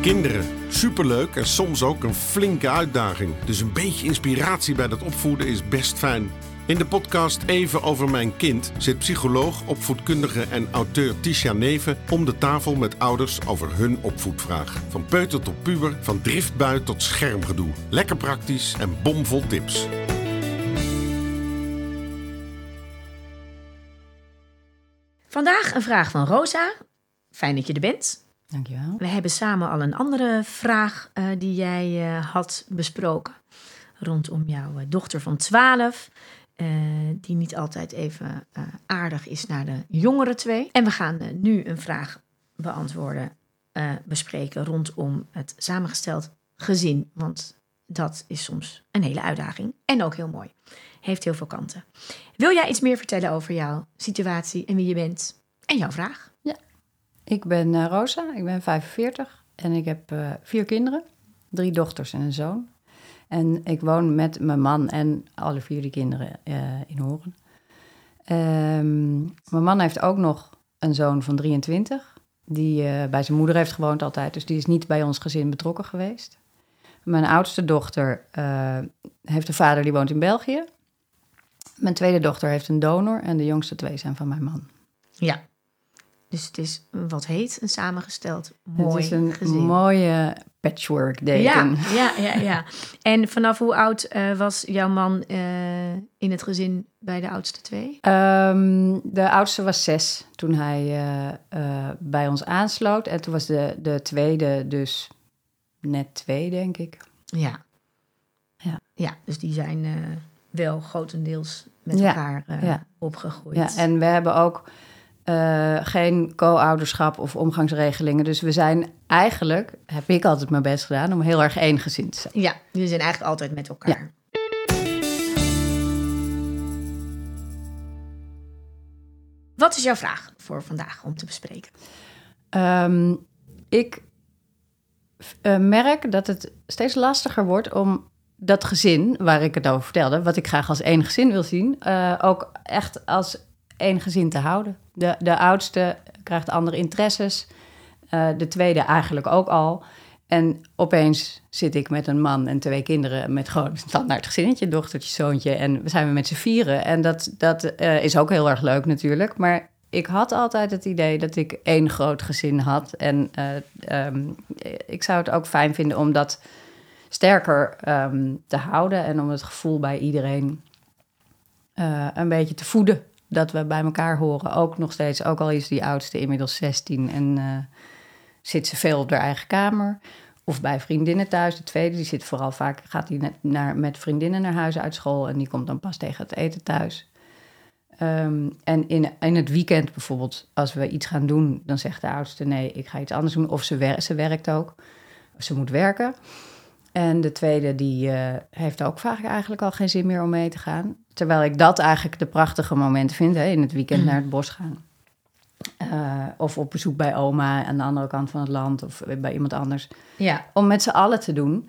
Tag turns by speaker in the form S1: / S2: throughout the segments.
S1: Kinderen, superleuk en soms ook een flinke uitdaging. Dus een beetje inspiratie bij dat opvoeden is best fijn. In de podcast Even over mijn kind zit psycholoog, opvoedkundige en auteur Tisha Neven om de tafel met ouders over hun opvoedvraag. Van peuter tot puber, van driftbui tot schermgedoe. Lekker praktisch en bomvol tips.
S2: Vandaag een vraag van Rosa. Fijn dat je er bent.
S3: Dankjewel.
S2: We hebben samen al een andere vraag uh, die jij uh, had besproken. Rondom jouw uh, dochter van 12. die niet altijd even aardig is naar de jongere twee. En we gaan nu een vraag beantwoorden, bespreken rondom het samengesteld gezin. Want dat is soms een hele uitdaging. En ook heel mooi. Heeft heel veel kanten. Wil jij iets meer vertellen over jouw situatie en wie je bent? En jouw vraag?
S3: Ik ben uh, Rosa, ik ben 45 en ik heb uh, vier kinderen. Drie dochters en een zoon. En ik woon met mijn man en alle vier die kinderen uh, in Horen. Um, mijn man heeft ook nog een zoon van 23, die bij zijn moeder heeft gewoond altijd. Dus die is niet bij ons gezin betrokken geweest. Mijn oudste dochter heeft een vader die woont in België. Mijn tweede dochter heeft een donor en de jongste twee zijn van mijn man.
S2: Ja, dus het is wat heet een samengesteld mooi
S3: Het is een
S2: gezin.
S3: mooie patchwork deken.
S2: Ja, ja, ja, ja. En vanaf hoe oud uh, was jouw man uh, in het gezin bij de oudste twee?
S3: Um, de oudste was zes toen hij uh, bij ons aansloot. En toen was de, de tweede dus net twee, denk ik.
S2: Ja. Ja, ja dus die zijn wel grotendeels met ja, elkaar ja. opgegroeid.
S3: Ja, en we hebben ook uh, geen co-ouderschap of omgangsregelingen. Dus we zijn eigenlijk, heb ik altijd mijn best gedaan, om heel erg één gezin te zijn.
S2: Ja, jullie zijn eigenlijk altijd met elkaar. Ja. Wat is jouw vraag voor vandaag om te bespreken?
S3: Um, ik uh, merk dat het steeds lastiger wordt om dat gezin waar ik het over vertelde, wat ik graag als één gezin wil zien, uh, ook echt als één gezin te houden. De, de oudste krijgt andere interesses, uh, de tweede eigenlijk ook al. En opeens zit ik met een man en twee kinderen met gewoon standaard gezinnetje, dochtertje, zoontje. En we zijn we met z'n vieren. En dat, dat uh, is ook heel erg leuk natuurlijk. Maar ik had altijd het idee dat ik één groot gezin had. En um, ik zou het ook fijn vinden om dat sterker um, te houden en om het gevoel bij iedereen een beetje te voeden dat we bij elkaar horen. Ook nog steeds, ook al is die oudste inmiddels 16 en uh, zit ze veel op haar eigen kamer. Of bij vriendinnen thuis. De tweede, die zit vooral vaak, gaat die naar, met vriendinnen naar huis uit school. En die komt dan pas tegen het eten thuis. Um, en in, in het weekend bijvoorbeeld, als we iets gaan doen, dan zegt de oudste: nee, ik ga iets anders doen. Of ze, wer ze werkt ook. Ze moet werken. En de tweede, die uh, heeft ook vaak eigenlijk al geen zin meer om mee te gaan. Terwijl ik dat eigenlijk de prachtige momenten vind, hè, in het weekend naar het bos gaan. Uh, of op bezoek bij oma aan de andere kant van het land of bij iemand anders.
S2: Ja.
S3: Om met z'n allen te doen.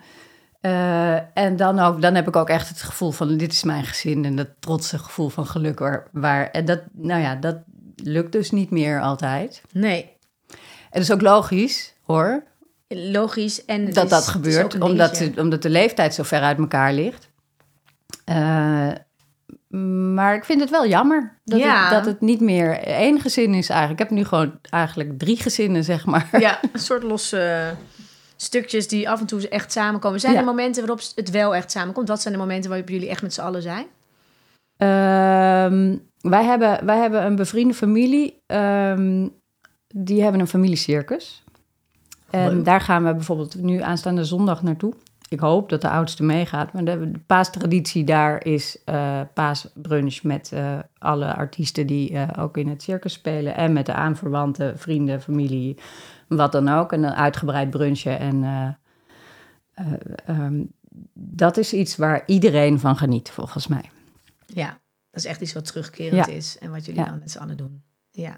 S3: Uh, en dan, ook, dan heb ik ook echt het gevoel van dit is mijn gezin en dat trotse gevoel van geluk. Waar, waar, en dat, nou ja, dat lukt dus niet meer altijd.
S2: Nee.
S3: En dat is ook logisch hoor.
S2: Logisch. En
S3: dat
S2: is,
S3: dat gebeurt, omdat, de, omdat de leeftijd zo ver uit elkaar ligt. Uh, maar ik vind het wel jammer dat,
S2: ja.
S3: het, dat het niet meer één gezin is eigenlijk. Ik heb nu gewoon eigenlijk drie gezinnen, zeg maar.
S2: Ja, een soort losse stukjes die af en toe echt samenkomen. Zijn
S3: Ja.
S2: er momenten waarop het wel echt samenkomt? Wat zijn de momenten waarop jullie echt met z'n allen zijn?
S3: Ehm, wij, hebben, wij hebben een bevriende familie. ehm, die hebben een familiecircus. En
S2: Leuk.
S3: daar gaan we bijvoorbeeld nu aanstaande zondag naartoe. Ik hoop dat de oudste meegaat. Maar de, de paastraditie daar is eh, paasbrunch met eh, alle artiesten die eh, ook in het circus spelen. En met de aanverwanten, vrienden, familie, wat dan ook. En een uitgebreid brunchen. En eh, eh, ehm, dat is iets waar iedereen van geniet, volgens mij.
S2: Ja, dat is echt iets wat terugkerend
S3: Ja.
S2: is. En wat jullie
S3: Ja.
S2: dan met z'n allen doen. Ja.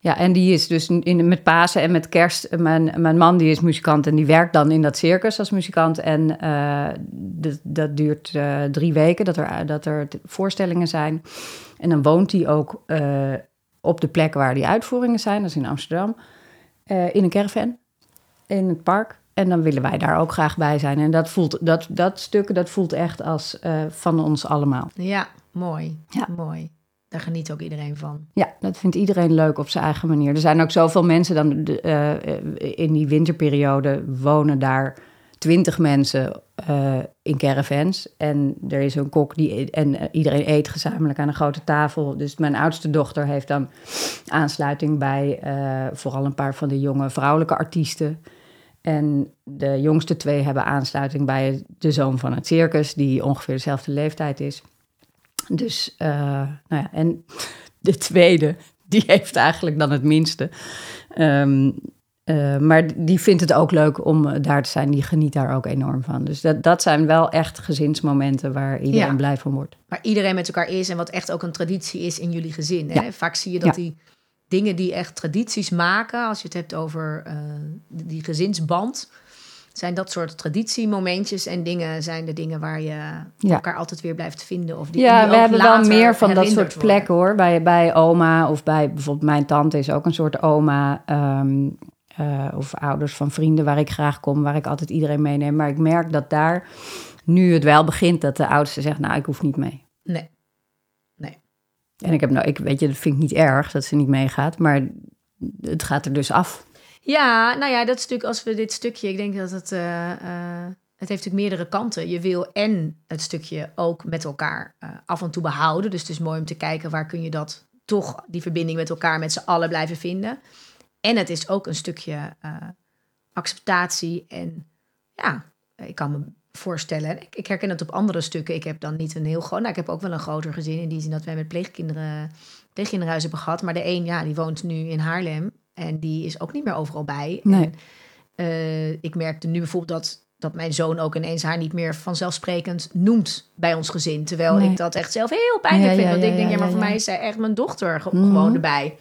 S3: Ja, en die is dus in, met Pasen en met Kerst. Mijn, mijn man die is muzikant en die werkt dan in dat circus als muzikant. En eh, dat, dat duurt eh, drie weken dat er, dat er voorstellingen zijn. En dan woont hij ook eh, op de plek waar die uitvoeringen zijn, dat is in Amsterdam, eh, in een caravan. in het park. En dan willen wij daar ook graag bij zijn. En dat, voelt, dat, dat stuk dat voelt echt als eh, van ons allemaal.
S2: Ja, mooi.
S3: Ja.
S2: Mooi. Daar geniet ook iedereen van.
S3: Ja, dat vindt iedereen leuk op zijn eigen manier. Er zijn ook zoveel mensen dan de- eh, in die winterperiode wonen daar twintig mensen eh, in caravans. En er is een kok die en eh, iedereen eet gezamenlijk aan een grote tafel. Dus mijn oudste dochter heeft dan aansluiting bij eh, vooral een paar van de jonge vrouwelijke artiesten. En de jongste twee hebben aansluiting bij de zoon van het circus, die ongeveer dezelfde leeftijd is. Dus, eh, nou ja, en de tweede, die heeft eigenlijk dan het minste. Ehm, eh, maar die vindt het ook leuk om daar te zijn. Die geniet daar ook enorm van. Dus dat, dat zijn wel echt gezinsmomenten waar iedereen
S2: Ja.
S3: blij van wordt.
S2: Waar iedereen met elkaar is en wat echt ook een traditie is in jullie gezin. Hè?
S3: Ja.
S2: Vaak zie je dat
S3: Ja.
S2: die dingen die echt tradities maken, als je het hebt over eh, die gezinsband, zijn dat soort traditiemomentjes en dingen zijn de dingen waar je
S3: Ja.
S2: elkaar altijd weer blijft vinden. Of die,
S3: Ja,
S2: die
S3: we hebben wel meer van dat soort plekken hoor. Bij, bij oma of bij bijvoorbeeld mijn tante is ook een soort oma. ehm, eh, of ouders van vrienden waar ik graag kom, waar ik altijd iedereen meeneem. Maar ik merk dat daar nu het wel begint dat de oudste zegt, nou ik hoef niet mee.
S2: worden. Nee.
S3: En ik heb nou, ik weet je, dat vind ik niet erg dat ze niet meegaat, maar het gaat er dus af.
S2: Ja, nou ja, dat stuk, als we dit stukje, ik denk dat het, eh, eh, het heeft natuurlijk meerdere kanten. Je wil en het stukje ook met elkaar eh, af en toe behouden. Dus het is mooi om te kijken waar kun je dat toch, die verbinding met elkaar, met z'n allen blijven vinden. En het is ook een stukje acceptatie en ja, ik kan me voorstellen, ik, ik herken het op andere stukken. Ik heb dan niet een heel groot, nou ik heb ook wel een groter gezin in die zin dat wij met pleegkinderen, pleegkinderhuis hebben gehad. Maar de een, ja, die woont nu in Haarlem en die is ook niet meer overal bij.
S3: Nee.
S2: En, eh, ik merkte nu bijvoorbeeld dat, dat mijn zoon ook ineens haar niet meer vanzelfsprekend noemt bij ons gezin. Terwijl
S3: Nee.
S2: ik dat echt zelf heel pijnlijk
S3: Ja,
S2: vind.
S3: ja,
S2: want
S3: ja,
S2: ik denk,
S3: ja,
S2: maar voor mij is zij echt mijn dochter ge-
S3: Mhm.
S2: gewoon erbij.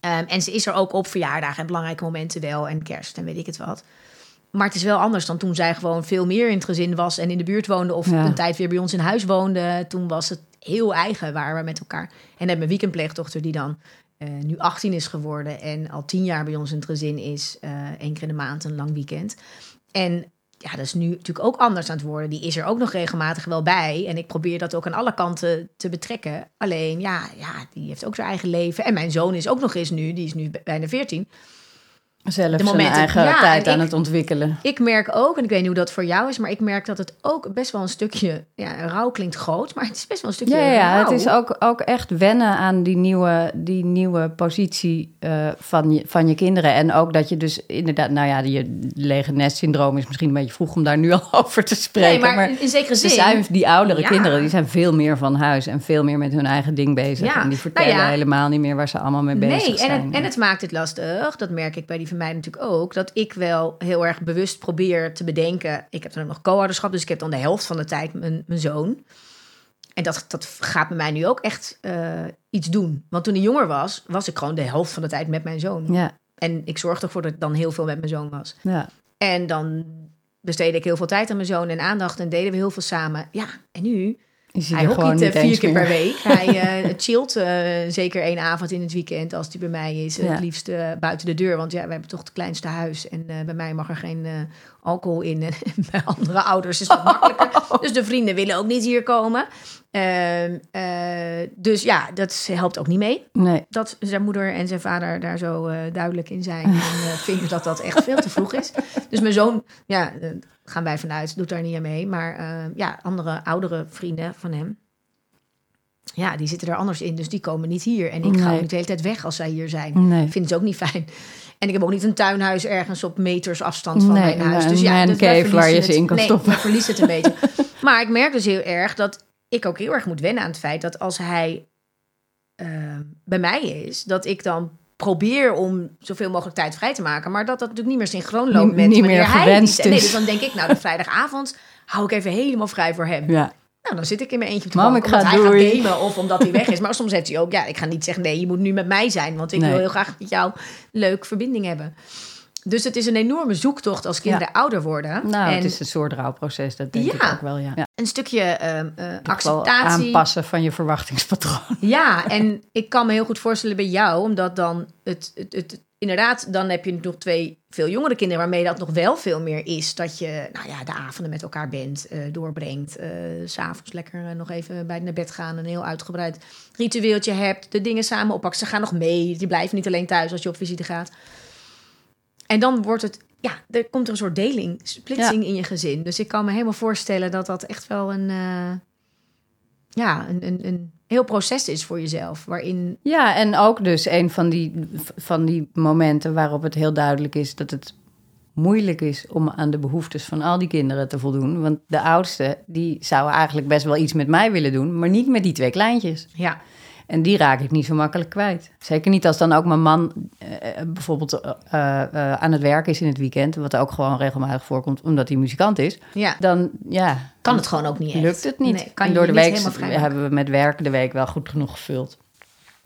S2: Ehm, en ze is er ook op verjaardagen en belangrijke momenten wel. En kerst en weet ik het wat. Maar het is wel anders dan toen zij gewoon veel meer in het gezin was en in de buurt woonde. Of een tijd weer bij ons in huis woonde. Toen was het heel eigen, waren we met elkaar. En heb mijn weekendpleegdochter die dan eh, nu 18 is geworden. En al tien jaar bij ons in het gezin is. eh één keer in de maand een lang weekend. En ja, dat is nu natuurlijk ook anders aan het worden. Die is er ook nog regelmatig wel bij. En ik probeer dat ook aan alle kanten te betrekken. Alleen, ja, ja die heeft ook zijn eigen leven. En mijn zoon is ook nog eens nu, die is nu bijna 14.
S3: Zelf
S2: De
S3: zijn
S2: momenten-
S3: eigen
S2: ja,
S3: tijd aan
S2: ik-
S3: het ontwikkelen.
S2: Ik merk ook, en ik weet niet hoe dat voor jou is, maar ik merk dat het ook best wel een stukje, ja, rouw klinkt groot, maar het is best wel een stukje
S3: Ja, ja, het is ook, ook echt wennen aan die nieuwe, die nieuwe positie eh, van, je, van je kinderen. En ook dat je dus inderdaad, nou ja, je lege nestsyndroom is misschien een beetje vroeg om daar nu al over te spreken.
S2: Nee, maar, in, in zekere
S3: ze
S2: zin.
S3: zijn, die oudere
S2: Ja.
S3: kinderen, die zijn veel meer van huis en veel meer met hun eigen ding bezig.
S2: Ja,
S3: En die vertellen
S2: nou ja.
S3: helemaal niet meer waar ze allemaal mee bezig
S2: Nee, en
S3: zijn.
S2: en het maakt het lastig. Dat merk ik bij die van mij natuurlijk ook. Dat ik wel heel erg bewust probeer te bedenken. Ik heb dan ook nog co-ouderschap, dus ik heb dan de helft van de tijd mijn, mijn zoon. En dat, dat gaat bij mij nu ook echt eh, iets doen. Want toen hij jonger was, was ik gewoon de helft van de tijd met mijn zoon.
S3: Ja,
S2: En ik zorgde ervoor dat ik dan heel veel met mijn zoon was.
S3: ja.
S2: En dan besteedde ik heel veel tijd aan mijn zoon en aandacht en deden we heel veel samen. Ja, en nu? Hij
S3: gewoon
S2: hockeyt
S3: niet
S2: eh, vier keer
S3: meer.
S2: per week. Hij eh, chillt eh, zeker één avond in het weekend als hij bij mij is.
S3: Ja.
S2: Het liefst eh, buiten de deur, want ja, we hebben toch het kleinste huis. En eh, bij mij mag er geen eh, alcohol in. En bij andere ouders is dat makkelijker. Dus de vrienden willen ook niet hier komen. Ehm, eh, dus ja, dat helpt ook niet mee
S3: Nee,
S2: dat zijn moeder en zijn vader daar zo eh, duidelijk in zijn. En eh, vinden dat dat echt veel te vroeg is. Dus mijn zoon, ja, eh, gaan wij vanuit, doet daar niet aan mee. Maar eh, ja, andere oudere vrienden van hem. Ja, die zitten er anders in. Dus die komen niet hier. En ik ga ook niet de hele tijd weg als zij hier zijn.
S3: nee.
S2: Ik vind het ook niet fijn. En ik heb ook niet een tuinhuis ergens op meters afstand van
S3: Nee,
S2: mijn huis.
S3: een
S2: Dus ja, wij
S3: cave waar je ze in kan
S2: nee,
S3: stoppen.
S2: we verliezen het een beetje. Maar ik merk dus heel erg dat ik ook heel erg moet wennen aan het feit dat als hij eh, bij mij is, dat ik dan probeer om zoveel mogelijk tijd vrij te maken, maar dat dat natuurlijk niet meer synchroon loopt met
S3: niet
S2: wanneer
S3: meer
S2: hij
S3: gewenst
S2: niet- Nee,
S3: is.
S2: dus dan denk ik, nou, de vrijdagavond hou ik even helemaal vrij voor hem.
S3: Ja.
S2: Nou, dan zit ik in mijn eentje op de
S3: Mam,
S2: bank,
S3: ik
S2: omdat
S3: ga
S2: hij gaat gamen of omdat hij weg is. Maar soms heeft hij ook, ja, ik ga niet zeggen, nee, je moet nu met mij zijn, want ik
S3: Nee.
S2: wil heel graag met jou een leuke verbinding hebben. Dus het is een enorme zoektocht als kinderen ouder worden.
S3: Nou,
S2: en
S3: het is een soort rouwproces, dat denk ik ook wel, ja. ja.
S2: een stukje
S3: wel
S2: acceptatie.
S3: aanpassen van je verwachtingspatroon.
S2: Ja, en ik kan me heel goed voorstellen bij jou, omdat dan het, het, het inderdaad, dan heb je nog twee veel jongere kinderen waarmee dat nog wel veel meer is. Dat je nou ja, de avonden met elkaar bent, eh, doorbrengt. s S'avonds lekker nog even bij naar bed gaan. Een heel uitgebreid ritueeltje hebt. De dingen samen oppakken. Ze gaan nog mee. Die blijven niet alleen thuis als je op visite gaat. En dan wordt het, ja, er komt er een soort deling, splitsing in je gezin. Dus ik kan me helemaal voorstellen dat dat echt wel een, eh, ja, een, een, een heel proces is voor jezelf. Waarin,
S3: Ja, en ook dus een van die, van die momenten waarop het heel duidelijk is dat het moeilijk is om aan de behoeftes van al die kinderen te voldoen. Want de oudste, die zou eigenlijk best wel iets met mij willen doen, maar niet met die twee kleintjes.
S2: ja,
S3: En die raak ik niet zo makkelijk kwijt. Zeker niet als dan ook mijn man eh, bijvoorbeeld eh, eh, aan het werk is in het weekend, wat ook gewoon regelmatig voorkomt omdat hij muzikant is.
S2: ja,
S3: Dan ja,
S2: kan het gewoon ook niet echt.
S3: lukt het niet.
S2: Nee, kan
S3: en
S2: je
S3: door de week hebben we met werk de week wel goed genoeg gevuld.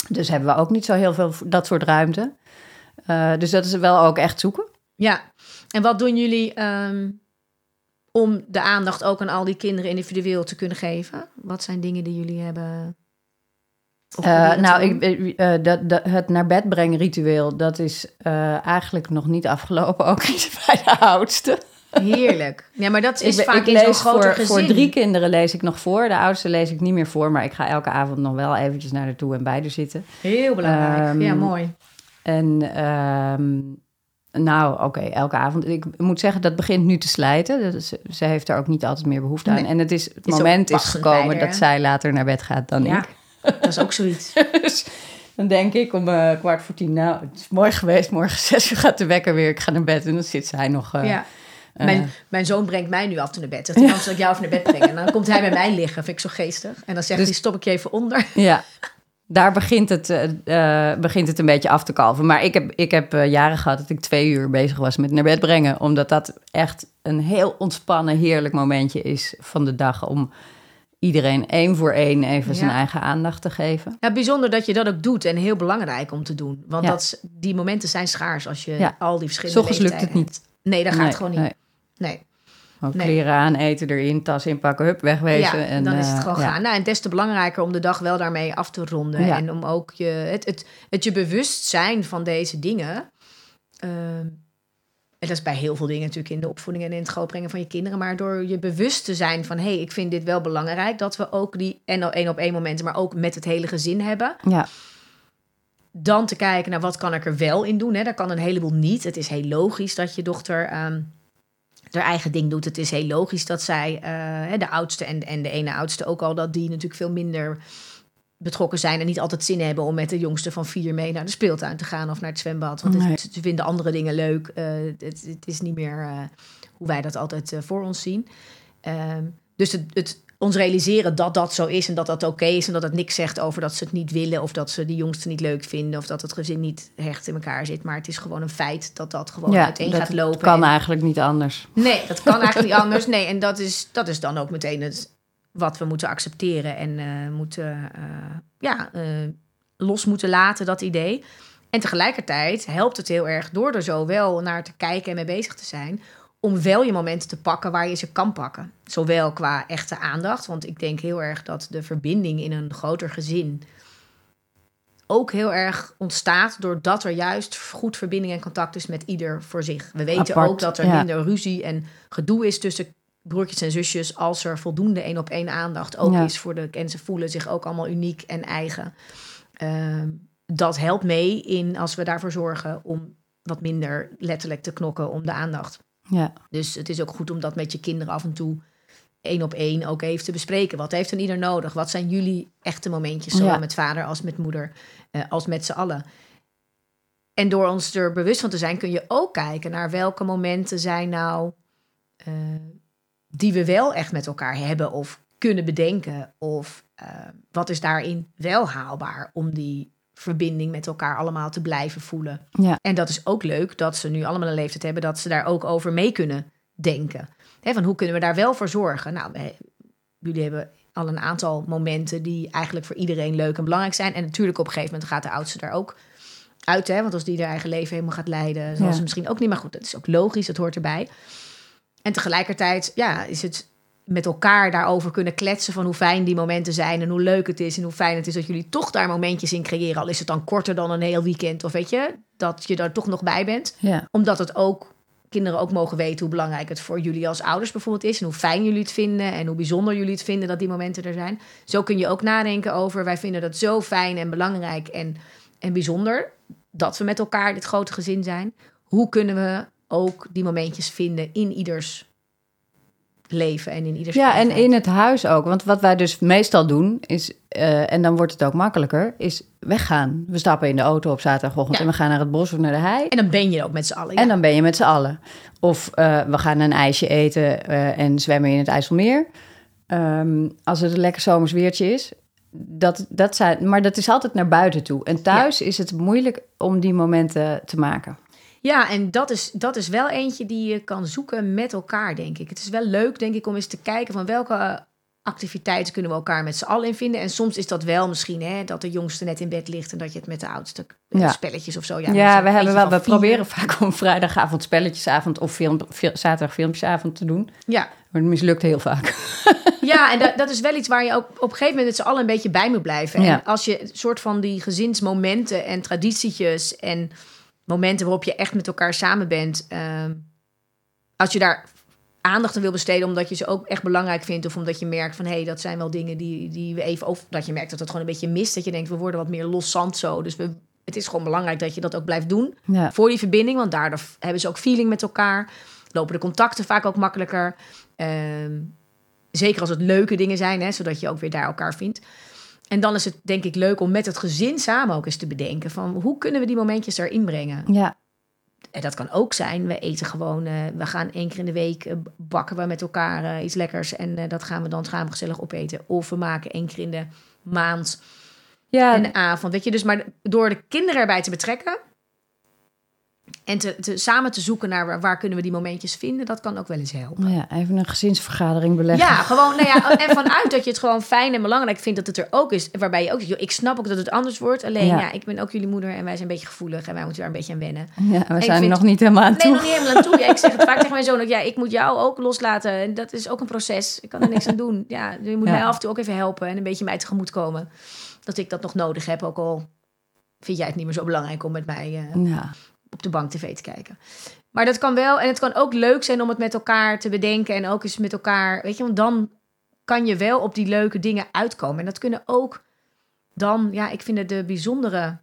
S3: Dus hebben we ook niet zo heel veel dat soort ruimte. Dus dat is wel ook echt zoeken.
S2: Ja, en wat doen jullie ehm, om de aandacht ook aan al die kinderen individueel te kunnen geven? Wat zijn dingen die jullie hebben?
S3: Eh, nou, ik, eh, dat, dat, het naar bed brengen ritueel, dat is eh, eigenlijk nog niet afgelopen. Ook niet bij de oudste.
S2: Heerlijk. Ja, maar dat is
S3: ik,
S2: vaak
S3: ik
S2: in zo'n groter
S3: voor,
S2: gezin.
S3: voor drie kinderen lees ik nog voor. De oudste lees ik niet meer voor, maar ik ga elke avond nog wel eventjes naar toe en bij zitten.
S2: Heel belangrijk.
S3: Ehm,
S2: ja, mooi.
S3: En ehm, nou, oké, elke avond. Ik moet zeggen, dat begint nu te slijten. Dat is, ze heeft er ook niet altijd meer behoefte aan.
S2: Nee.
S3: En het, is, het
S2: is
S3: moment is gekomen dat zij later naar bed gaat dan
S2: Ja,
S3: ik.
S2: Dat is ook zoiets.
S3: Dus dan denk ik om eh, kwart voor tien, nou, het is mooi geweest. Morgen zes uur gaat de wekker weer. Ik ga naar bed en dan zit zij nog... eh,
S2: ja.
S3: eh,
S2: Mijn, mijn zoon brengt mij nu af naar bed. Zegt hij, zal ik jou even naar bed brengen. En dan komt hij bij mij liggen. Vind ik zo geestig. En dan zegt
S3: Dus-
S2: hij, stop ik je even onder.
S3: Ja, daar begint het, begint het een beetje af te kalven. Maar ik heb, ik heb jaren gehad dat ik twee uur bezig was met naar bed brengen. Omdat dat echt een heel ontspannen, heerlijk momentje is van de dag. Om iedereen één voor één even zijn eigen aandacht te geven.
S2: Ja, bijzonder dat je dat ook doet en heel belangrijk om te doen. Want
S3: Ja.
S2: dat, die momenten zijn schaars als je
S3: Ja.
S2: al die verschillende
S3: Soms lukt het niet.
S2: Nee, dat gaat
S3: Nee,
S2: gewoon niet.
S3: nee. Ook
S2: Nee.
S3: kleren aan, eten erin, tas inpakken, hup, wegwezen.
S2: Ja,
S3: en,
S2: dan is het
S3: eh,
S2: gewoon gaan. Nou, en des te belangrijker om de dag wel daarmee af te ronden. En om ook je, het, het, het je bewust zijn van deze dingen. ehm, en dat is bij heel veel dingen natuurlijk in de opvoeding en in het grootbrengen van je kinderen. Maar door je bewust te zijn van, hé, hey, ik vind dit wel belangrijk. Dat we ook die en één op één momenten, maar ook met het hele gezin hebben.
S3: Ja,
S2: Dan te kijken naar wat kan ik er wel in doen. Hè? Daar kan een heleboel niet. Het is heel logisch dat je dochter ehm haar eigen ding doet. Het is heel logisch dat zij, eh, de oudste en, en de ene oudste ook al, dat die natuurlijk veel minder betrokken zijn en niet altijd zin hebben om met de jongste van vier mee naar de speeltuin te gaan of naar het zwembad. Want
S3: Nee.
S2: ze vinden andere dingen leuk. Eh, het, het is niet meer eh, hoe wij dat altijd eh, voor ons zien. Ehm, dus het, het ons realiseren dat dat zo is en dat dat oké is en dat het niks zegt over dat ze het niet willen of dat ze die jongste niet leuk vinden of dat het gezin niet hecht in elkaar zit. Maar het is gewoon een feit dat dat gewoon
S3: ja
S2: uiteen
S3: dat
S2: gaat lopen.
S3: kan
S2: En-
S3: eigenlijk niet anders.
S2: Nee, dat kan eigenlijk niet anders. Nee, en dat is, dat is dan ook meteen het, wat we moeten accepteren en eh, moeten, eh, ja, eh, los moeten laten, dat idee. En tegelijkertijd helpt het heel erg door er zo wel naar te kijken en mee bezig te zijn. Om wel je momenten te pakken waar je ze kan pakken. Zowel qua echte aandacht. Want ik denk heel erg dat de verbinding in een groter gezin ook heel erg ontstaat doordat er juist goed verbinding en contact is met ieder voor zich. We weten
S3: Apart,
S2: ook dat er
S3: ja.
S2: minder ruzie en gedoe is tussen broertjes en zusjes als er voldoende één op één aandacht ook
S3: Ja.
S2: is voor de en ze voelen zich ook allemaal uniek en eigen. Ehm, dat helpt mee in als we daarvoor zorgen om wat minder letterlijk te knokken om de aandacht.
S3: Ja,
S2: Dus het is ook goed om dat met je kinderen af en toe één op één ook even te bespreken. Wat heeft een ieder nodig? Wat zijn jullie echte momentjes, zowel
S3: Ja.
S2: met vader als met moeder, eh, als met z'n allen? En door ons er bewust van te zijn, kun je ook kijken naar welke momenten zijn nou eh, die we wel echt met elkaar hebben of kunnen bedenken. Of eh, wat is daarin wel haalbaar om die verbinding met elkaar allemaal te blijven voelen.
S3: ja.
S2: En dat is ook leuk dat ze nu allemaal een leeftijd hebben dat ze daar ook over mee kunnen denken. Van hoe kunnen we daar wel voor zorgen? Nou, wij- jullie hebben al een aantal momenten die eigenlijk voor iedereen leuk en belangrijk zijn. En natuurlijk op een gegeven moment gaat de oudste daar ook uit. Hè? Want als die haar eigen leven helemaal gaat leiden, zal
S3: Ja.
S2: ze misschien ook niet. Maar goed, dat is ook logisch, dat hoort erbij. En tegelijkertijd ja, is het met elkaar daarover kunnen kletsen van hoe fijn die momenten zijn en hoe leuk het is en hoe fijn het is dat jullie toch daar momentjes in creëren. Al is het dan korter dan een heel weekend of weet je, dat je daar toch nog bij bent.
S3: Ja.
S2: Omdat het ook kinderen ook mogen weten hoe belangrijk het voor jullie als ouders bijvoorbeeld is en hoe fijn jullie het vinden en hoe bijzonder jullie het vinden dat die momenten er zijn. Zo kun je ook nadenken over wij vinden dat zo fijn en belangrijk en, en bijzonder dat we met elkaar dit grote gezin zijn. Hoe kunnen we ook die momentjes vinden in ieders leven en in ieders
S3: Ja, en in het huis ook. Want wat wij dus meestal doen, is, eh, en dan wordt het ook makkelijker, is weggaan. We stappen in de auto op zaterdagochtend
S2: Ja.
S3: en we gaan naar het bos of naar de hei.
S2: En dan ben je ook met z'n allen. ja.
S3: En dan ben je met z'n allen. Of eh, we gaan een ijsje eten eh, en zwemmen in het IJsselmeer. Ehm, als het een lekker zomers weertje is. Dat, dat zijn, maar dat is altijd naar buiten toe. En thuis is het moeilijk om die momenten te maken.
S2: Ja, en dat is, dat is wel eentje die je kan zoeken met elkaar, denk ik. Het is wel leuk, denk ik, om eens te kijken van welke eh, activiteiten kunnen we elkaar met z'n allen in vinden. En soms is dat wel misschien hè, dat de jongste net in bed ligt en dat je het met de oudste
S3: Ja.
S2: spelletjes of zo.
S3: Ja,
S2: met
S3: we, hebben wel, we
S2: vier.
S3: proberen vaak om vrijdagavond spelletjesavond of film, fi- zaterdag filmpjesavond te doen.
S2: Ja,
S3: Maar het mislukt heel vaak.
S2: ja en dat, dat is wel iets waar je ook op een gegeven moment met z'n allen een beetje bij moet blijven.
S3: Ja.
S2: En als je een soort van die gezinsmomenten en traditietjes en momenten waarop je echt met elkaar samen bent, ehm, als je daar aandacht aan wil besteden omdat je ze ook echt belangrijk vindt of omdat je merkt van hé, hey, dat zijn wel dingen die, die we even of dat je merkt dat het gewoon een beetje mist, dat je denkt we worden wat meer los zand zo. Dus we, het is gewoon belangrijk dat je dat ook blijft doen
S3: Ja.
S2: voor die verbinding, want daardoor hebben ze ook feeling met elkaar. Lopen de contacten vaak ook makkelijker. Ehm, zeker als het leuke dingen zijn, hè, zodat je ook weer daar elkaar vindt. En dan is het denk ik leuk om met het gezin samen ook eens te bedenken van hoe kunnen we die momentjes erin brengen.
S3: Ja,
S2: En dat kan ook zijn, we eten gewoon, eh, we gaan één keer in de week eh, bakken we met elkaar eh, iets lekkers en dat gaan we dan we gezellig opeten. Of we maken één keer in de maand
S3: ja
S2: en de avond. Weet je, dus maar door de kinderen erbij te betrekken en te, te, samen te zoeken naar waar, waar kunnen we die momentjes vinden, dat kan ook wel eens helpen.
S3: ja, even een gezinsvergadering beleggen.
S2: Ja, gewoon, nou ja, en vanuit dat je het gewoon fijn en belangrijk vindt dat het er ook is. Waarbij je ook, joh, ik snap ook dat het anders wordt. Alleen
S3: Ja.
S2: ja. ik ben ook jullie moeder en wij zijn een beetje gevoelig en wij moeten daar een beetje aan wennen.
S3: Ja, we zijn
S2: vind-
S3: nog niet helemaal aan
S2: Nee,
S3: toe.
S2: nog niet helemaal aan toe. Ja, ik zeg het vaak tegen mijn zoon ook, ja, ik moet jou ook loslaten. En dat is ook een proces. Ik kan er niks aan doen. Ja, je moet
S3: Ja.
S2: mij af en toe ook even helpen en een beetje mij tegemoet komen. Dat ik dat nog nodig heb, ook al vind jij het niet meer zo belangrijk om met mij eh,
S3: Ja.
S2: Op de bank tv te kijken. Maar dat kan wel. En het kan ook leuk zijn om het met elkaar te bedenken. En ook eens met elkaar. Weet je, want dan kan je wel op die leuke dingen uitkomen. En dat kunnen ook dan. Ja, ik vind het de bijzondere.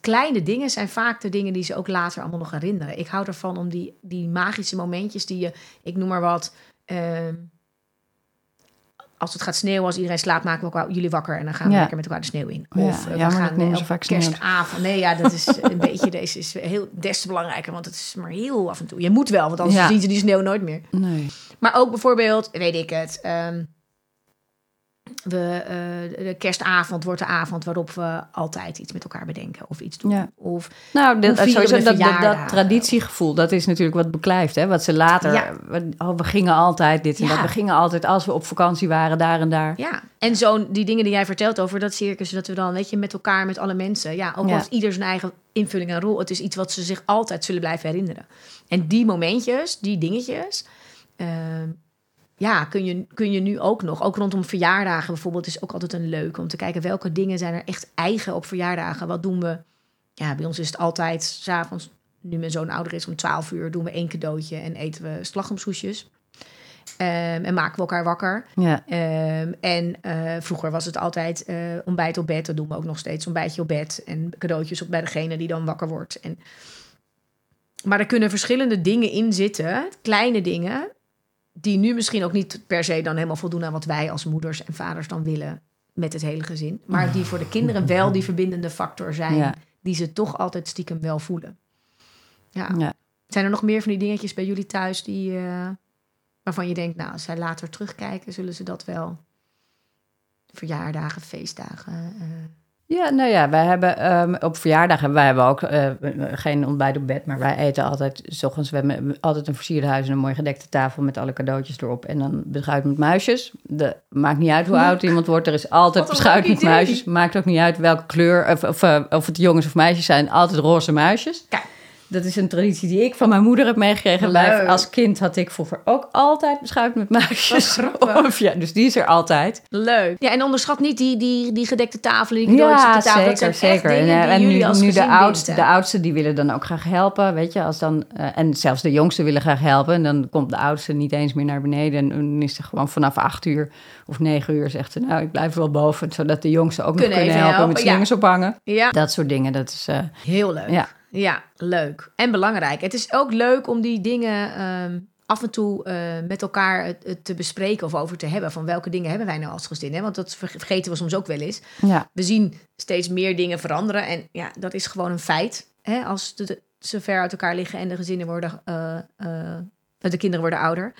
S2: Kleine dingen zijn vaak de dingen die ze ook later allemaal nog herinneren. Ik hou ervan om die, die magische momentjes die je, ik noem maar wat. ehm, als het gaat sneeuwen, als iedereen slaapt, maken we elkaar, jullie wakker en dan gaan we
S3: Ja.
S2: lekker met elkaar de sneeuw in.
S3: Ja,
S2: Of eh, we
S3: jammer,
S2: gaan
S3: ze
S2: op
S3: vaak
S2: kerstavond. Nee, ja, dat is een beetje, deze is heel des te belangrijker, want het is maar heel af en toe. Je moet wel, want anders
S3: Ja.
S2: zien ze die sneeuw nooit meer.
S3: Nee.
S2: Maar ook bijvoorbeeld, weet ik het, ehm, we, eh, de kerstavond wordt de avond waarop we altijd iets met elkaar bedenken of iets doen.
S3: Ja.
S2: Of
S3: Nou, sowieso, dat, dat, traditiegevoel, dat is natuurlijk wat beklijft. Hè? Wat ze later...
S2: Ja.
S3: we- Oh, we gingen altijd dit en
S2: Ja.
S3: dat. We gingen altijd, als we op vakantie waren, daar en daar.
S2: Ja, en zo die dingen die jij vertelt over dat circus, dat we dan, weet je, met elkaar, met alle mensen. Ja, ook al
S3: Ja.
S2: heeft ieder zijn eigen invulling en rol. Het is iets wat ze zich altijd zullen blijven herinneren. En die momentjes, die dingetjes, ehm, ja, kun je, kun je nu ook nog, ook rondom verjaardagen bijvoorbeeld, is ook altijd een leuk om te kijken welke dingen zijn er echt eigen op verjaardagen. Wat doen we? Ja, bij ons is het altijd s'avonds, nu mijn zoon ouder is, om 12 uur doen we één cadeautje en eten we slagroomsoesjes. Ehm, en maken we elkaar wakker.
S3: Ja.
S2: Ehm, en eh, vroeger was het altijd eh, ontbijt op bed. Dat doen we ook nog steeds. Ontbijtje op bed. En cadeautjes op bij degene die dan wakker wordt. En, maar er kunnen verschillende dingen in zitten. Kleine dingen. Die nu misschien ook niet per se dan helemaal voldoen aan wat wij als moeders en vaders dan willen. Met het hele gezin. Maar die voor de kinderen wel die verbindende factor zijn.
S3: Ja.
S2: Die ze toch altijd stiekem wel voelen. Ja.
S3: Ja.
S2: Zijn er nog meer van die dingetjes bij jullie thuis die, eh, waarvan je denkt, nou, als zij later terugkijken, zullen ze dat wel verjaardagen, feestdagen. eh,
S3: Ja, nou ja, wij hebben ehm, op verjaardagen, wij hebben ook eh, geen ontbijt op bed, maar wij eten altijd, s ochtends, we hebben altijd een versierde huis en een mooi gedekte tafel met alle cadeautjes erop. En dan beschuit met muisjes. De, maakt niet uit hoe oud iemand wordt, er is altijd beschuit met muisjes. Maakt ook niet uit welke kleur, of, of, eh, of het jongens of meisjes zijn, altijd roze muisjes.
S2: Kijk.
S3: Dat is een traditie die ik van mijn moeder heb meegekregen.
S2: Leuk.
S3: Als kind had ik vroeger ook altijd beschuit met muisjes.
S2: grappig.
S3: Of ja, dus die is er altijd.
S2: Leuk. Ja, en onderschat niet die, die, die gedekte tafelen, die cadeautjes
S3: Ja,
S2: op de tafel.
S3: zeker,
S2: dat zijn
S3: zeker.
S2: echt
S3: en
S2: die
S3: en
S2: jullie
S3: nu,
S2: als
S3: nu de, oudste, de oudste die willen dan ook graag helpen, weet je. Als dan, eh, en zelfs de jongste willen graag helpen. En dan komt de oudste niet eens meer naar beneden. En dan is ze gewoon vanaf acht uur of negen uur zegt ze... nou, ik blijf wel boven, zodat de jongste ook
S2: Kunnen
S3: nog kunnen helpen,
S2: helpen,
S3: met
S2: ja.
S3: slingers ophangen.
S2: Ja,
S3: Dat soort dingen, dat is... eh,
S2: heel leuk.
S3: ja.
S2: Ja, leuk. En belangrijk. Het is ook leuk om die dingen ehm, af en toe eh, met elkaar het- het te bespreken of over te hebben. Van welke dingen hebben wij nou als gezin? Hè? Want dat ver- vergeten we soms ook wel eens.
S3: ja.
S2: We zien steeds meer dingen veranderen. En ja, dat is gewoon een feit. Hè? Als de, ze ver uit elkaar liggen en de gezinnen worden... eh, eh, de kinderen worden ouder.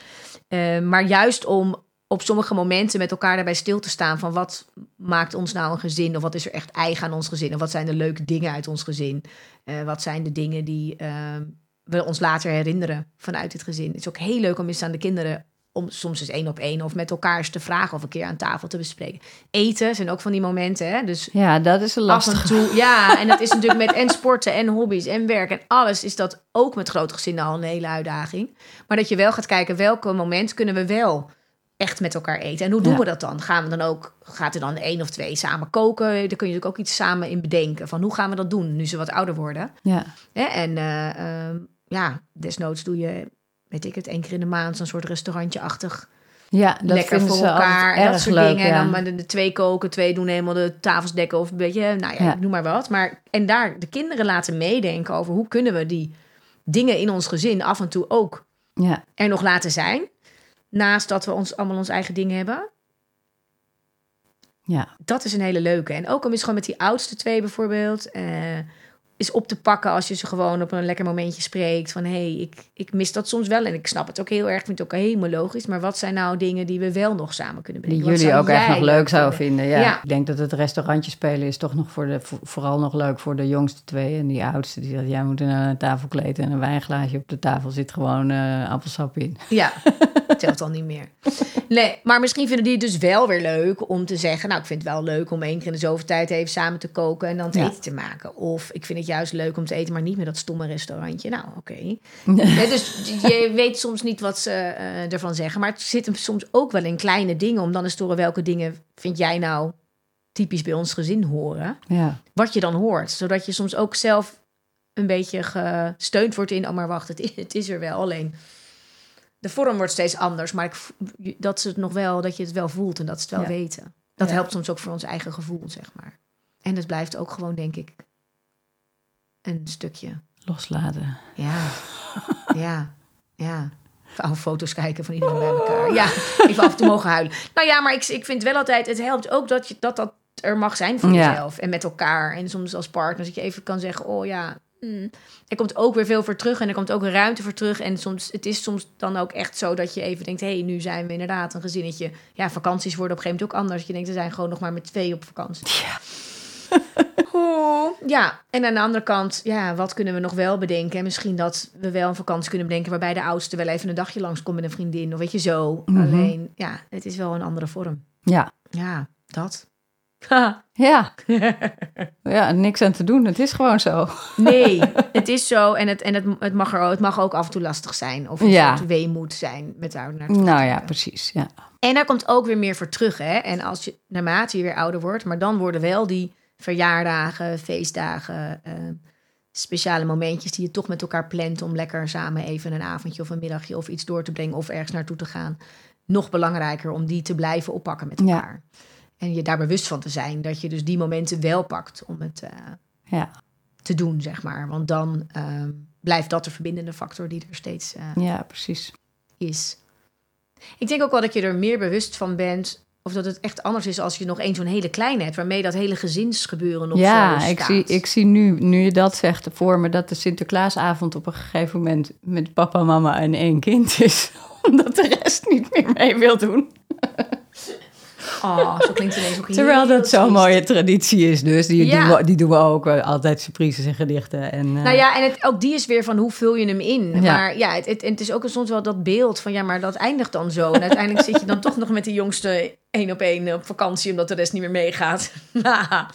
S2: Eh, maar juist om op sommige momenten met elkaar daarbij stil te staan... van wat maakt ons nou een gezin? Of wat is er echt eigen aan ons gezin? Of wat zijn de leuke dingen uit ons gezin? Eh, wat zijn de dingen die eh, we ons later herinneren vanuit het gezin? Het is ook heel leuk om eens aan de kinderen... om soms eens één op één of met elkaar eens te vragen... of een keer aan tafel te bespreken. Eten zijn ook van die momenten, hè? Dus
S3: ja, dat is een
S2: af
S3: lastig.
S2: en toe. Ja, en dat is natuurlijk met en sporten en hobby's en werk en alles is dat ook met groot gezinnen al een hele uitdaging. Maar dat je wel gaat kijken welke moment kunnen we wel echt met elkaar eten. En hoe doen
S3: Ja.
S2: we dat dan? Gaan we dan ook, gaat er dan één of twee samen koken? Daar kun je natuurlijk ook iets samen in bedenken. Van hoe gaan we dat doen nu ze wat ouder worden?
S3: Ja.
S2: En eh, ehm, ja, desnoods doe je, weet ik het, één keer in de maand zo'n soort restaurantje-achtig
S3: ja, dat
S2: lekker voor elkaar. En dat soort
S3: leuk,
S2: dingen.
S3: ja.
S2: En dan maar de, de twee koken, twee doen helemaal de tafels dekken of een beetje, nou ja,
S3: Ja.
S2: ik noem maar wat. Maar en daar de kinderen laten meedenken over hoe kunnen we die dingen in ons gezin af en toe ook
S3: ja.
S2: er nog laten zijn. Naast dat we ons allemaal ons eigen dingen hebben.
S3: Ja.
S2: Dat is een hele leuke. En ook om eens gewoon met die oudste twee bijvoorbeeld. eh is op te pakken als je ze gewoon op een lekker momentje spreekt. Van hé, hey, ik, ik mis dat soms wel. En ik snap het ook heel erg. Ik vind het ook helemaal logisch. Maar wat zijn nou dingen die we wel nog samen kunnen
S3: Die
S2: bedenken? Wat
S3: jullie ook echt nog leuk zouden vinden. Ja.
S2: Ja.
S3: Ik denk dat het restaurantje spelen is toch nog voor de, voor- vooral nog leuk voor de jongste twee. En die oudste die zegt, jij moet een tafelkleed en een wijnglaasje op de tafel zit gewoon eh, appelsap in.
S2: Ja, telt al niet meer. Nee, maar misschien vinden die het dus wel weer leuk om te zeggen... nou, ik vind het wel leuk om één keer in de zoveel tijd even samen te koken... en dan het
S3: Ja.
S2: eten te maken. Of ik vind het juist leuk om te eten, maar niet met dat stomme restaurantje. Nou, oké. Dus je weet soms niet wat ze eh, ervan zeggen. Maar het zit hem soms ook wel in kleine dingen... om dan eens te horen welke dingen vind jij nou typisch bij ons gezin horen.
S3: Ja,
S2: Wat je dan hoort. Zodat je soms ook zelf een beetje gesteund wordt in... oh, maar wacht, het is, het is er wel. Alleen de vorm wordt steeds anders. Maar ik, dat, ze het nog wel, dat je het wel voelt en dat ze het wel
S3: Ja.
S2: weten. Dat
S3: Ja.
S2: helpt soms ook voor ons eigen gevoel, zeg maar. En het blijft ook gewoon, denk ik, een stukje.
S3: loslaten.
S2: Ja, ja, ja. Oude foto's kijken van iedereen bij elkaar. Ja, even af en toe mogen huilen. Nou ja, maar ik, ik vind wel altijd... Het helpt ook dat je, dat, dat er mag zijn voor
S3: Ja.
S2: jezelf. En met elkaar. En soms als partner. Dat je even kan zeggen... Oh ja, mm. er komt ook weer veel voor terug. En er komt ook een ruimte voor terug. En soms, het is soms dan ook echt zo dat je even denkt... Hé, hey, nu zijn we inderdaad een gezinnetje. Ja, vakanties worden op een gegeven moment ook anders. Je denkt, we zijn gewoon nog maar met twee op vakantie.
S3: Ja.
S2: Oh, ja, en aan de andere kant, ja, wat kunnen we nog wel bedenken? En misschien dat we wel een vakantie kunnen bedenken waarbij de oudste wel even een dagje langskomt met een vriendin. Of weet je zo.
S3: Mhm.
S2: Alleen, ja, het is wel een andere vorm.
S3: Ja,
S2: Ja, dat.
S3: ja. ja, niks aan te doen. Het is gewoon zo.
S2: nee, het is zo. En, het, en het, het, mag er, ook- het mag ook af en toe lastig zijn. Of een
S3: Ja.
S2: soort weemoed zijn met daar naar
S3: Nou ja, precies. Ja.
S2: En daar komt ook weer meer voor terug. Hè? En als je naarmate je weer ouder wordt, maar dan worden wel die verjaardagen, feestdagen, eh, speciale momentjes die je toch met elkaar plant om lekker samen even een avondje of een middagje of iets door te brengen of ergens naartoe te gaan. Nog belangrijker om die te blijven oppakken met
S3: Ja.
S2: En je daar bewust van te zijn dat je dus die momenten wel pakt om het eh,
S3: Ja.
S2: te doen, zeg maar. Want dan ehm, blijft dat de verbindende factor die er steeds eh,
S3: ja, precies.
S2: is. Ik denk ook wel dat je er meer bewust van bent. Of dat het echt anders is als je nog één zo'n hele kleine hebt. Waarmee dat hele gezinsgebeuren nog
S3: ja, ik zie, ik zie nu, nu je dat zegt, voor me dat de Sinterklaasavond op een gegeven moment met papa, mama en één kind is. Omdat de rest niet meer mee wil doen.
S2: Oh, zo klinkt het ineens ook
S3: Terwijl dat zo'n mooie traditie is. Dus die,
S2: Ja.
S3: doen, we, die doen we ook altijd surprises en gedichten. En, eh,
S2: Nou ja, en het, ook die is weer van hoe vul je hem in.
S3: Ja.
S2: Maar ja, het, het, is ook soms wel dat beeld van ja, maar dat eindigt dan zo. En uiteindelijk zit je dan toch nog met die jongste één op één op vakantie, omdat de rest niet meer meegaat.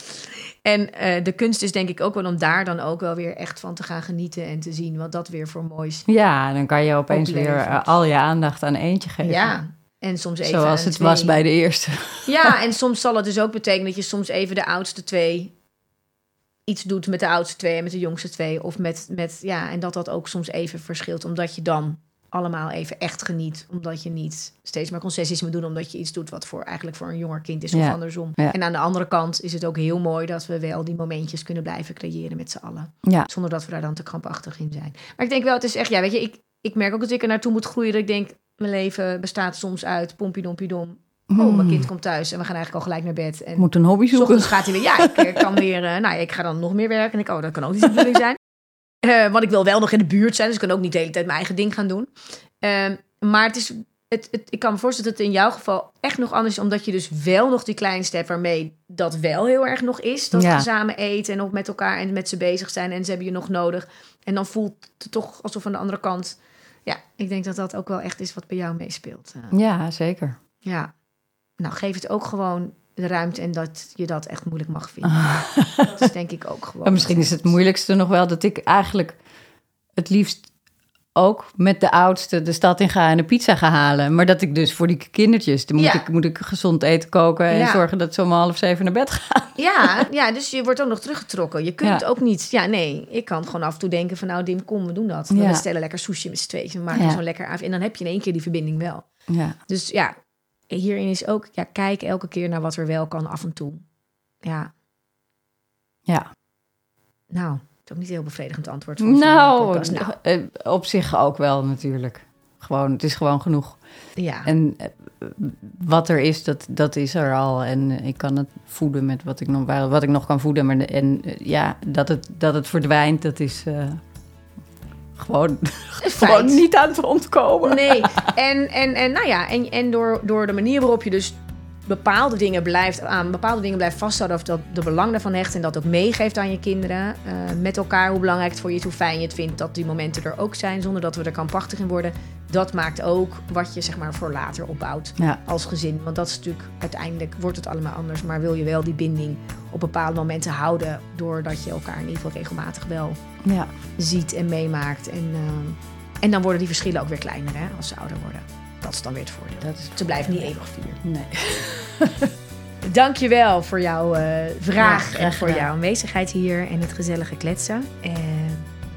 S2: En eh, de kunst is denk ik ook wel om daar dan ook wel weer echt van te gaan genieten en te zien wat dat weer voor moois.
S3: Ja, dan kan je opeens weer eh, al je aandacht aan eentje geven.
S2: Ja, en soms even
S3: Zoals het
S2: twee.
S3: was bij de eerste.
S2: Ja, en soms zal het dus ook betekenen dat je soms even de oudste twee iets doet met de oudste twee en met de jongste twee. Of met, met ja, en dat dat ook soms even verschilt, omdat je dan allemaal even echt geniet. Omdat je niet steeds maar concessies moet doen, omdat je iets doet wat voor eigenlijk voor een jonger kind is of
S3: Ja.
S2: andersom.
S3: Ja.
S2: En aan de andere kant is het ook heel mooi dat we wel die momentjes kunnen blijven creëren met z'n allen.
S3: Ja.
S2: Zonder dat we daar dan te krampachtig in zijn. Maar ik denk wel, het is echt, ja, weet je, ik, ik merk ook dat ik er naartoe moet groeien. Dat ik denk, mijn leven bestaat soms uit pompiedompidom. Oh, mijn kind komt thuis en we gaan eigenlijk al gelijk naar bed. En
S3: Hmm. Moet een hobby zoeken.
S2: ochtends gaat hij weer, ja, ik eh, kan weer, eh, nou, ik ga dan nog meer werken. En ik, oh, dat kan ook niet de bedoeling zijn. Eh, want ik wil wel nog in de buurt zijn, dus ik kan ook niet de hele tijd mijn eigen ding gaan doen. Ehm, maar het is, het, het, ik kan me voorstellen dat het in jouw geval echt nog anders is, omdat je dus wel nog die kleinste hebt waarmee dat wel heel erg nog is. Dat
S3: Ja.
S2: samen eten en ook met elkaar en met ze bezig zijn en ze hebben je nog nodig. En dan voelt het toch alsof aan de andere kant, ja, ik denk dat dat ook wel echt is wat bij jou meespeelt. Eh,
S3: Ja, zeker.
S2: ja, nou geef het ook gewoon de ruimte en dat je dat echt moeilijk mag vinden. Dat is denk ik ook gewoon.
S3: Maar misschien is het moeilijkste nog wel dat ik eigenlijk het liefst ook met de oudste de stad in ga en een pizza ga halen. Maar dat ik dus voor die kindertjes, dan moet,
S2: Ja.
S3: ik, moet ik gezond eten koken en
S2: Ja.
S3: zorgen dat ze om half zeven naar bed gaan.
S2: Ja, ja, dus je wordt ook nog teruggetrokken. Je kunt
S3: Ja.
S2: ook niet. Ja, nee, ik kan gewoon af en toe denken van nou Dim, kom, we doen dat. We stellen lekker sushi met z'n tweeën. We maken
S3: Ja.
S2: zo'n lekker avond. En dan heb je in één keer die verbinding wel.
S3: Ja,
S2: Dus ja, hierin is ook, ja, kijk elke keer naar wat er wel kan af en toe. Ja,
S3: ja.
S2: nou, het is ook niet een heel bevredigend antwoord.
S3: Nou,
S2: nou,
S3: eh, op zich ook wel natuurlijk. Gewoon, het is gewoon genoeg.
S2: ja.
S3: En eh, wat er is, dat, dat is er al. En ik kan het voeden met wat ik nog, wat ik nog kan voeden. Maar en eh, ja, dat het, dat het verdwijnt, dat is eh, gewoon, gewoon niet aan te ontkomen.
S2: Nee, en, en, en nou ja, en, en door, door de manier waarop je dus bepaalde dingen blijft aan bepaalde dingen blijft vasthouden of dat de belang daarvan hecht en dat ook meegeeft aan je kinderen eh, met elkaar hoe belangrijk het voor je is, hoe fijn je het vindt dat die momenten er ook zijn zonder dat we er krampachtig in worden. Dat maakt ook wat je zeg maar voor later opbouwt
S3: Ja,
S2: als gezin, want dat is natuurlijk uiteindelijk wordt het allemaal anders, maar wil je wel die binding op bepaalde momenten houden doordat je elkaar in ieder geval regelmatig wel
S3: ja.
S2: ziet en meemaakt en eh, en dan worden die verschillen ook weer kleiner hè, als ze ouder worden. Dat is dan weer het voordeel.
S3: Dat is,
S2: Ze blijven niet eeuwig vier.
S3: nee.
S2: Dankjewel voor jouw eh, vraag
S3: Ja,
S2: en voor
S3: gedaan.
S2: jouw aanwezigheid hier en het gezellige kletsen. Eh,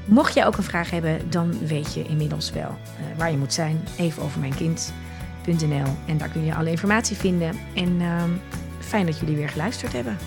S2: mocht jij ook een vraag hebben, dan weet je inmiddels wel eh, waar je moet zijn. Even over mijn kind.nl en daar kun je alle informatie vinden. En ehm, fijn dat jullie weer geluisterd hebben.